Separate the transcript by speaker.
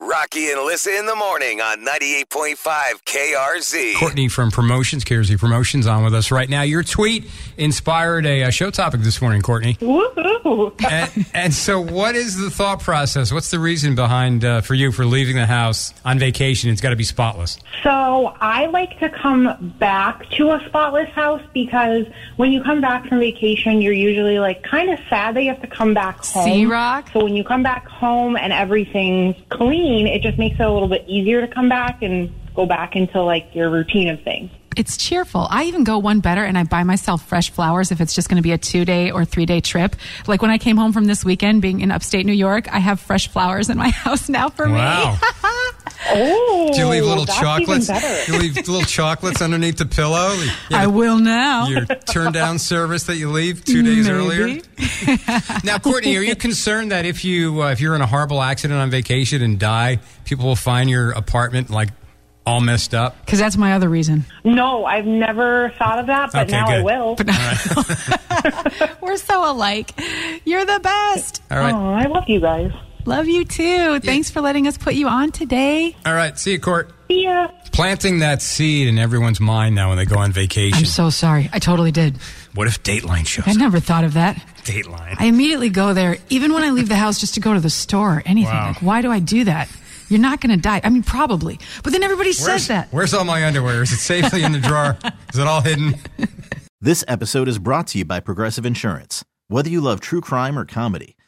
Speaker 1: Rocky and Alyssa in the morning on 98.5 KRZ.
Speaker 2: Courtney from Promotions, KRZ Promotions, on with us right now. Your tweet inspired a, uh show topic this morning, Courtney.
Speaker 3: Woohoo!
Speaker 2: And, and so, what is the thought process? What's the reason behind uh, for you for leaving the house on vacation? It's got to be spotless.
Speaker 3: So I like to come back to a spotless house because when you come back from vacation, you're usually like kind of sad that you have to come back home.
Speaker 4: C-Rock?
Speaker 3: So when you come back home and everything's clean, it just makes it a little bit easier to come back and go back into like your routine of things.
Speaker 4: It's cheerful. I even go one better and I buy myself fresh flowers if it's just going to be a two day or three day trip. Like when I came home from this weekend being in upstate New York, I have fresh flowers in my house now for
Speaker 2: Wow.
Speaker 4: me.
Speaker 3: Oh,
Speaker 2: Do you leave little chocolates?
Speaker 3: Even.
Speaker 2: You leave little chocolates underneath the pillow. You
Speaker 4: I will now.
Speaker 2: Your turn down service that you leave two days earlier. Now, Courtney, are you concerned that if you uh, if you're in a horrible accident on vacation and die, people will find your apartment like all messed up?
Speaker 4: Because that's my other reason.
Speaker 3: No, I've never thought of that, but
Speaker 2: Okay,
Speaker 3: now I
Speaker 2: good.
Speaker 3: will.
Speaker 4: We're so alike. You're the best.
Speaker 2: All right,
Speaker 3: Oh, I love you guys.
Speaker 4: Love you too. Thanks for letting us put you on today.
Speaker 2: all right. See you, Court.
Speaker 3: See ya.
Speaker 2: Planting that seed in everyone's mind now when they go on vacation.
Speaker 4: I'm so sorry. I totally did.
Speaker 2: what if Dateline shows
Speaker 4: I never thought of that.
Speaker 2: Dateline.
Speaker 4: I immediately go there, even when I leave the house just to go to the store or anything.
Speaker 2: Wow.
Speaker 4: Like, why do I do that? You're not going to die. I mean, probably. But then everybody
Speaker 2: Where's,
Speaker 4: says that.
Speaker 2: where's all my underwear? Is it safely in the drawer? Is it all hidden?
Speaker 5: This episode is brought to you by Progressive Insurance. Whether you love true crime or comedy,